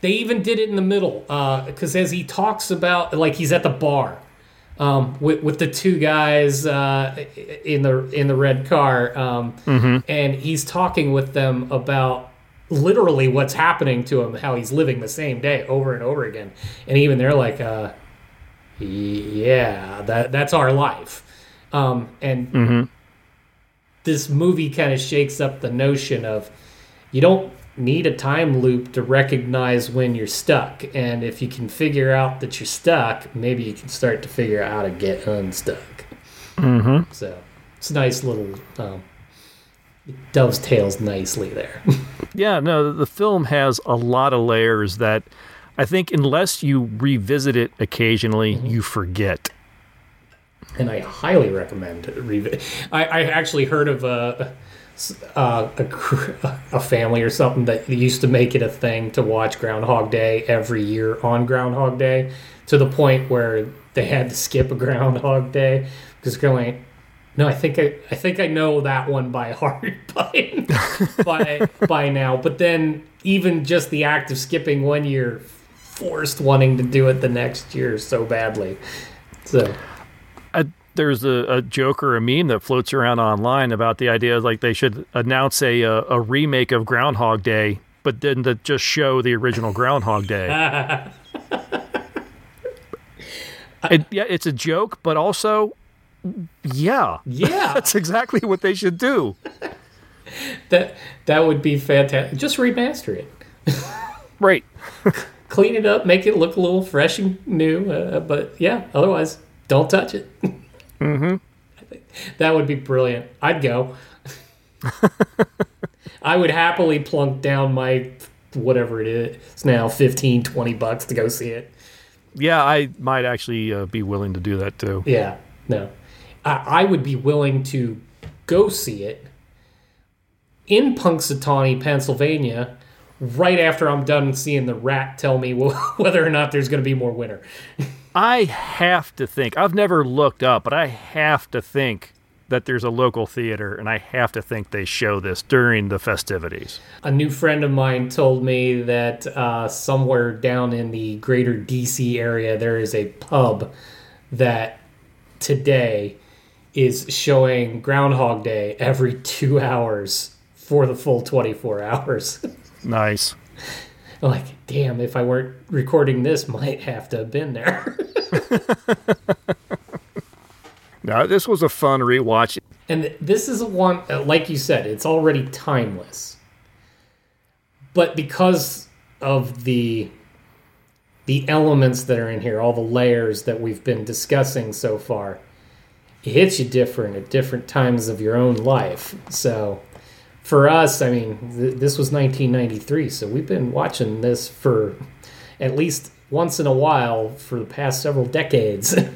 They even did it in the middle Uh, because as he talks about, like he's at the bar um, with with the two guys uh, in the in the red car, um, Mhm. and he's talking with them about literally what's happening to him, how he's living the same day over and over again, and even they're like, uh, "Yeah, that that's our life," um, and Mhm. this movie kind of shakes up the notion of you don't need a time loop to recognize when you're stuck and if you can figure out that you're stuck maybe you can start to figure out how to get unstuck Mm-hmm. so it's a nice little um, dovetails nicely there. Yeah, no, the film has a lot of layers that I think unless you revisit it occasionally, you forget. and I highly recommend it. Revi- I, I actually heard of a, a, a, a family or something that used to make it a thing to watch Groundhog Day every year on Groundhog Day to the point where they had to skip a Groundhog Day because they're no, I think I, I think I know that one by heart by, by by now. But then even just the act of skipping one year forced wanting to do it the next year so badly. So Uh, there's a, a joke or a meme that floats around online about the idea like they should announce a a, a remake of Groundhog Day, but then to just show the original Groundhog Day. it, yeah, it's a joke, but also, yeah, yeah, that's exactly what they should do. that that would be fantastic. Just remaster it. right. Clean it up, make it look a little fresh and new. Uh, but yeah, otherwise, don't touch it. Mm-hmm. That would be brilliant. I'd go. I would happily plunk down my whatever it is it's now 15 20 bucks to go see it Yeah, I might actually uh, be willing to do that too. yeah no I, I would be willing to go see it in punxsutawney pennsylvania right after i'm done seeing the rat tell me whether or not there's going to be more winter I have to think. I've never looked up, but I have to think that there's a local theater, and I have to think they show this during the festivities. A new friend of mine told me that uh, somewhere down in the greater DC area, there is a pub that today is showing Groundhog Day every two hours for the full 24 hours. Nice. Like, damn, if I weren't recording this, might have to have been there. Now, this was a fun rewatch. And this is a one, uh, like you said, it's already timeless. But because of the the elements that are in here, all the layers that we've been discussing so far, it hits you different at different times of your own life. So for us, I mean, th- this was 1993, so we've been watching this for at least once in a while for the past several decades.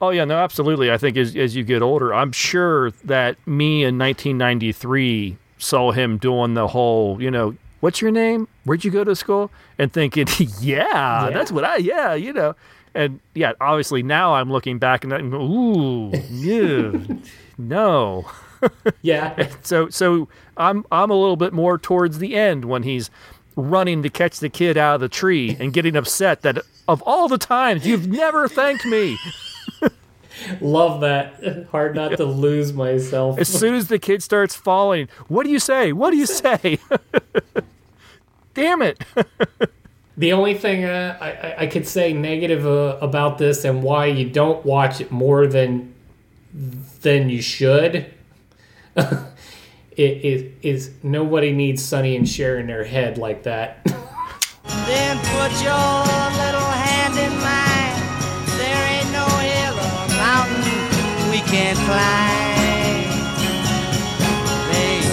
Oh yeah, no, absolutely. I think as as you get older, I'm sure that me in 1993 saw him doing the whole, you know, what's your name? Where'd you go to school? And thinking, yeah, that's what I, yeah, you know, and yeah, obviously now I'm looking back and I'm, ooh, yeah, no, yeah. so so I'm I'm a little bit more towards the end when he's running to catch the kid out of the tree and getting upset that of all the times you've never thanked me. Love that. Hard not to lose myself. As soon as the kid starts falling, what do you say? What do you say? Damn it. The only thing uh, I- I, I could say negative uh, about this and why you don't watch it more than than you should it, is nobody needs Sonny and Cher in their head like that. Then put your little hand in mine. There ain't no hill or mountain we can't climb. Babe,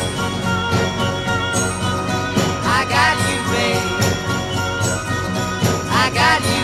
I got you, babe. I got you,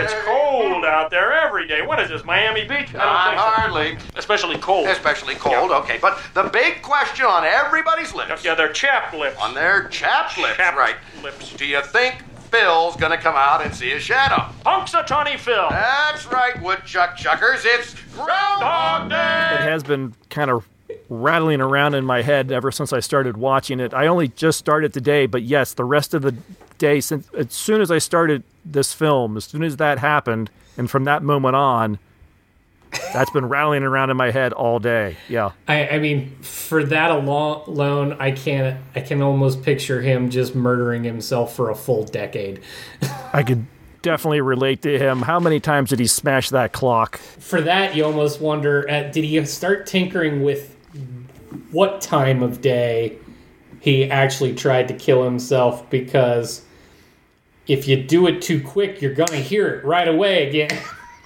It's cold out there every day. What is this, Miami Beach? I don't Not think so. hardly. Especially cold. Especially cold, okay. But the big question on everybody's lips. Yeah, they're chapped lips. On their chapped lips, Chapped right. lips. Do you think Phil's gonna come out and see his shadow? Punxsutawney Phil. That's right, woodchuck chuckers. It's Groundhog Day! It has been kind of rattling around in my head ever since I started watching it. I only just started today, but yes, the rest of the day since as soon as I started this film, as soon as that happened, and from that moment on, that's been rattling around in my head all day. Yeah. I, I mean, for that alone, I can't. I can almost picture him just murdering himself for a full decade. I could definitely relate to him. How many times did he smash that clock? For that, you almost wonder: uh, did he start tinkering with what time of day he actually tried to kill himself? Because if you do it too quick, you're gonna hear it right away again.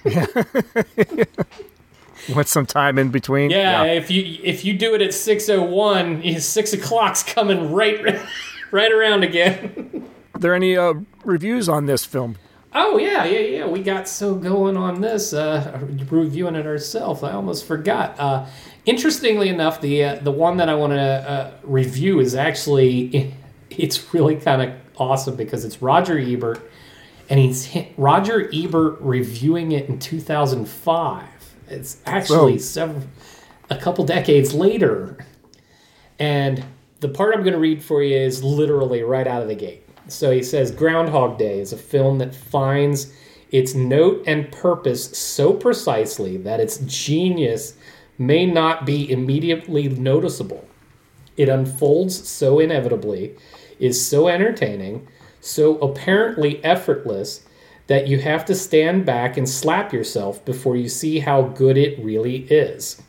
With some time in between. Yeah, if you if you do it at six oh one, six o'clock's coming right right around again. Are there any uh, reviews on this film? Oh yeah, yeah, yeah. We got so going on this, uh, reviewing it ourselves. I almost forgot. Uh, interestingly enough, the uh, the one that I want to uh, review is actually it's really kind of awesome because it's Roger Ebert, and he's Roger Ebert reviewing it in 2005. It's actually Whoa. several a couple decades later, and the part I'm going to read for you is literally right out of the gate. So he says Groundhog Day is a film that finds its note and purpose so precisely that its genius may not be immediately noticeable. It unfolds so inevitably, is so entertaining, so apparently effortless that you have to stand back and slap yourself before you see how good it really is.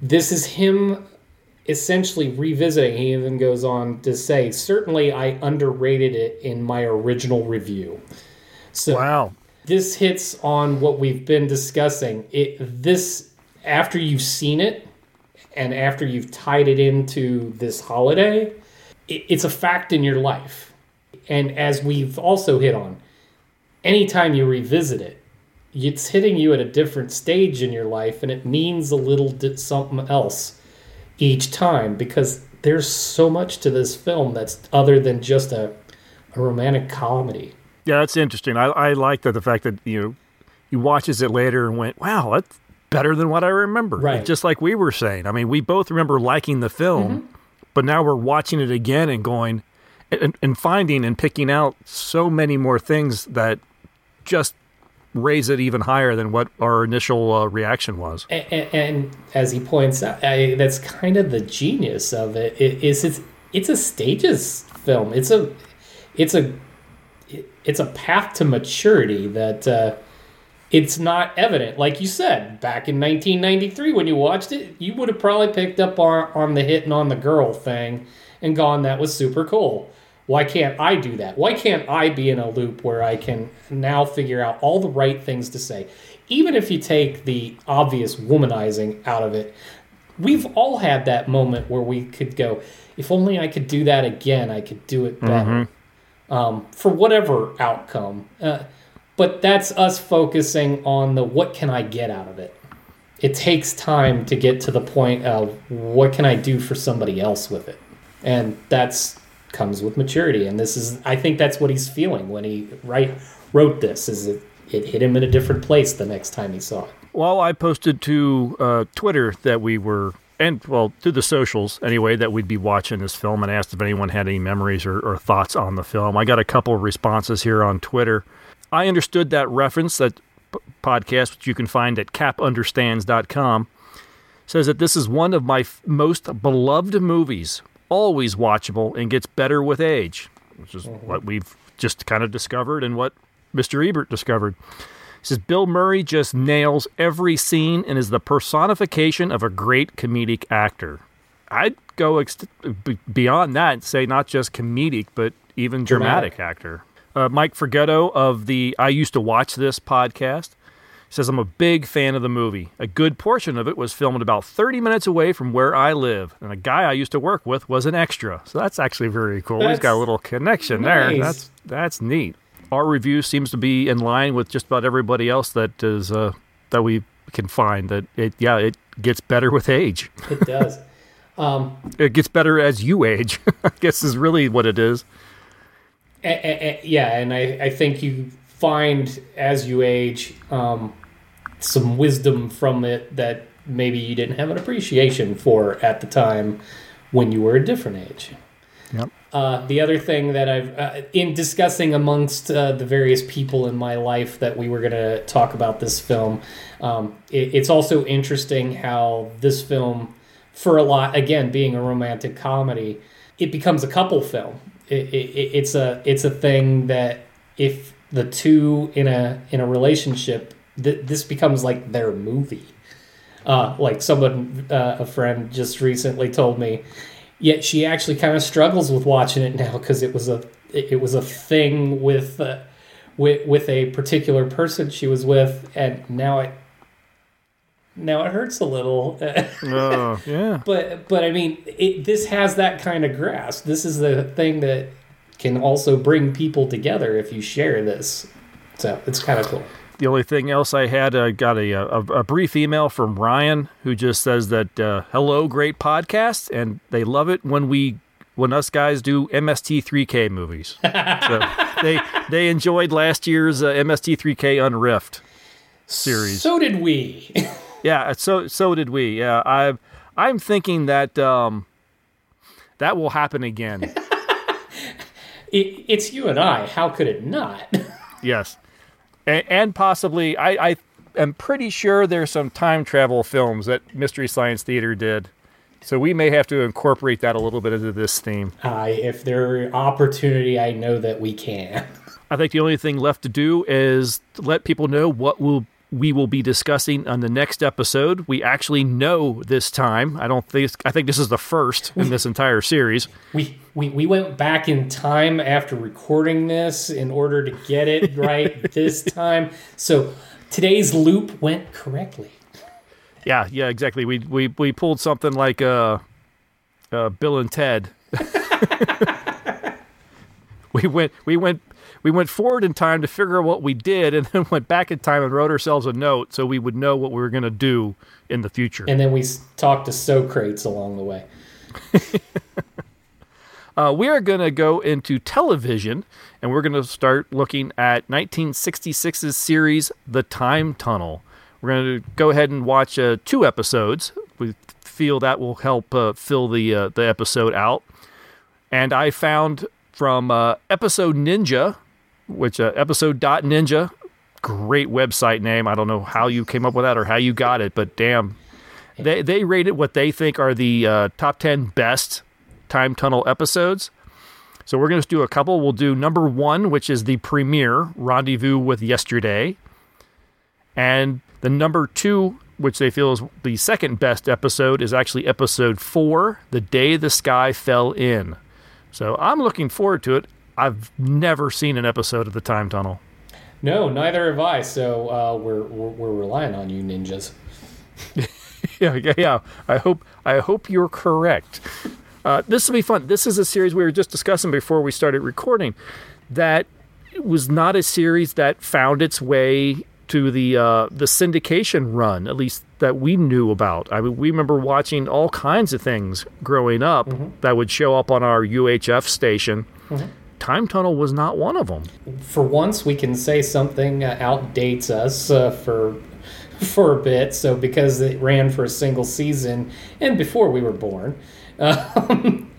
This is him essentially revisiting. He even goes on to say, certainly I underrated it in my original review. So wow. this hits on what we've been discussing. It this after you've seen it and after you've tied it into this holiday, it's a fact in your life. And as we've also hit on, anytime you revisit it, it's hitting you at a different stage in your life and it means a little something else each time because there's so much to this film that's other than just a, a romantic comedy. Yeah, that's interesting. I, I like the fact that you know he watches it later and went, "Wow, that's better than what I remember." Right. Just like we were saying. I mean, we both remember liking the film, but now we're watching it again and going and, and finding and picking out so many more things that just raise it even higher than what our initial uh, reaction was. And, and, and as he points out, I, that's kind of the genius of it. it is it's it's a stages film. It's a it's a it's a path to maturity that uh, it's not evident. Like you said, back in 1993 when you watched it, you would have probably picked up on, on the hitting on the girl thing and gone, "That was super cool." Why can't I do that? Why can't I be in a loop where I can now figure out all the right things to say? Even if you take the obvious womanizing out of it, we've all had that moment where we could go, if only I could do that again, I could do it better. Um, for whatever outcome. Uh, but that's us focusing on the what can I get out of it. It takes time to get to the point of what can I do for somebody else with it. And that's comes with maturity and this is i think that's what he's feeling when he write, wrote this is it, it hit him in a different place the next time he saw it Well, I posted to uh, Twitter that we were, and well, to the socials anyway, that we'd be watching this film and asked if anyone had any memories or, or thoughts on the film. I got a couple of responses here on Twitter. I understood that reference, that p- podcast, which you can find at capunderstands.com, says that this is one of my f- most beloved movies, always watchable, and gets better with age, which is mm-hmm. what we've just kind of discovered and what Mr. Ebert discovered. He says Bill Murray just nails every scene and is the personification of a great comedic actor. I'd go ex- beyond that and say not just comedic, but even dramatic, Dramatic. actor. Uh, Mike Forgetto of the I Used to Watch This podcast says, I'm a big fan of the movie. A good portion of it was filmed about 30 minutes away from where I live, and a guy I used to work with was an extra. So that's actually very cool. He's got a little connection there. That's that's neat. Our review seems to be in line with just about everybody else that is uh, that we can find. That it yeah it gets better with age. it does um, It gets better as you age. I guess is really what it is. A- a- a- yeah, and I, I think you find as you age um, some wisdom from it that maybe you didn't have an appreciation for at the time when you were a different age. Yep. Uh, the other thing that I've, uh, in discussing amongst uh, the various people in my life that we were going to talk about this film, um, it, it's also interesting how this film, for a lot, again, being a romantic comedy, it becomes a couple film. It, it, it's a it's a thing that if the two in a in a relationship, th- this becomes like their movie. Uh, like someone, uh, a friend just recently told me, yet she actually kind of struggles with watching it now because it was a it was a thing with uh, with with a particular person she was with, and now it now it hurts a little. Oh, yeah. But but I mean, it, this has that kind of grasp. This is the thing that can also bring people together if you share this. So it's kind of cool. The only thing else I had, I got a, a, a brief email from Ryan who just says that uh, hello, great podcast, and they love it when we when us guys do MST3K movies. so they they enjoyed last year's uh, MST3K Unrift series. So did we. Yeah, so so did we. Yeah, I I'm thinking that um, that will happen again. it, it's you and I. How could it not? yes, and, and possibly I, I am pretty sure there's some time travel films that Mystery Science Theater did. So we may have to incorporate that a little bit into this theme. Uh, if there opportunity, I know that we can. I think the only thing left to do is to let people know what will we will be discussing on the next episode. We actually know this time. I don't think I think this is the first in this entire series. We we, we went back in time after recording this in order to get it right this time. So today's loop went correctly. Yeah, yeah, exactly. We we we pulled something like uh, uh Bill and Ted. we went we went we went forward in time to figure out what we did and then went back in time and wrote ourselves a note so we would know what we were going to do in the future. And then we talked to Socrates along the way. uh, we are going to go into television and we're going to start looking at 1966's series The Time Tunnel. We're going to go ahead and watch uh, two episodes. We feel that will help uh, fill the uh, the episode out. And I found from uh, Episode Ninja, which uh, ninja? great website name. I don't know how you came up with that or how you got it, but damn, they they rated what they think are the uh, top ten best time tunnel episodes. So we're going to do a couple. We'll do number one, which is the premiere, Rendezvous with Yesterday, and the number two, which they feel is the second best episode, is actually episode four, The Day the Sky Fell In. So I'm looking forward to it. I've never seen an episode of The Time Tunnel. No, neither have I. So uh, we're, we're, we're relying on you, ninjas. yeah, yeah, yeah. I hope I hope you're correct. Uh, this will be fun. This is a series we were just discussing before we started recording. That was not a series that found its way to the uh, the syndication run, at least that we knew about. I mean, we remember watching all kinds of things growing up mm-hmm. that would show up on our UHF station. Mm-hmm. Time Tunnel was not one of them. For once, we can say something uh, outdates us uh, for for a bit. So because it ran for a single season and before we were born. Um,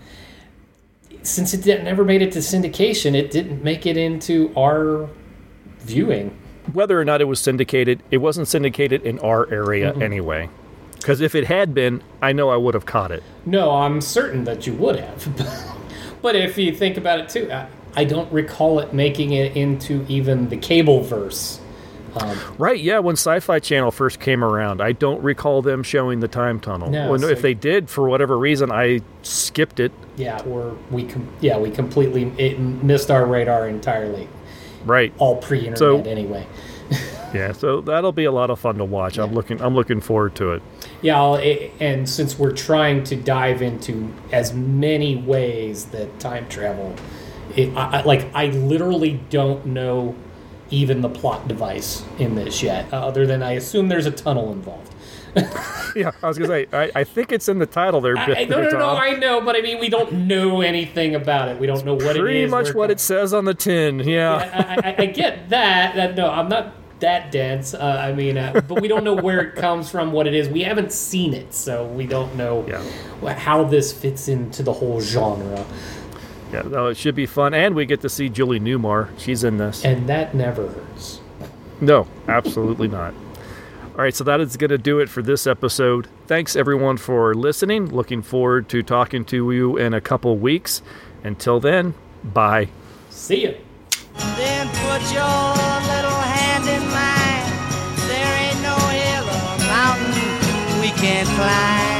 since it never made it to syndication, it didn't make it into our viewing whether or not it was syndicated, it wasn't syndicated in our area mm-hmm. anyway. Because if it had been, I know I would have caught it. No, I'm certain that you would have. but if you think about it too, I, I, don't recall it making it into even the cable verse. Um, right, yeah, when Sci Fi Channel first came around, I don't recall them showing the time tunnel. No, when, so if they did, for whatever reason, I skipped it. Yeah, or we com- yeah we completely it missed our radar entirely. Right. All pre-internet so, anyway. yeah, so that'll be a lot of fun to watch. Yeah. I'm looking I'm looking forward to it. Yeah, I'll, and since we're trying to dive into as many ways that time travel, it, I, like I literally don't know even the plot device in this yet, uh, other than I assume there's a tunnel involved. yeah, I was gonna say. I, I, think it's in the title there. I, no, no, no, I know, but I mean, we don't know anything about it. We don't know what it is. Pretty much what it says on the tin. Yeah, yeah I, I, get that. That no, I'm not that dense. Uh, I mean, uh, but we don't know where it comes from, what it is. We haven't seen it, so we don't know yeah. how this fits into the whole genre. Yeah, no, it should be fun, and we get to see Julie Newmar. She's in this, and that never hurts. No, absolutely not. All right, so that is going to do it for this episode. Thanks everyone for listening. Looking forward to talking to you in a couple weeks. Until then, bye. See ya. In mine.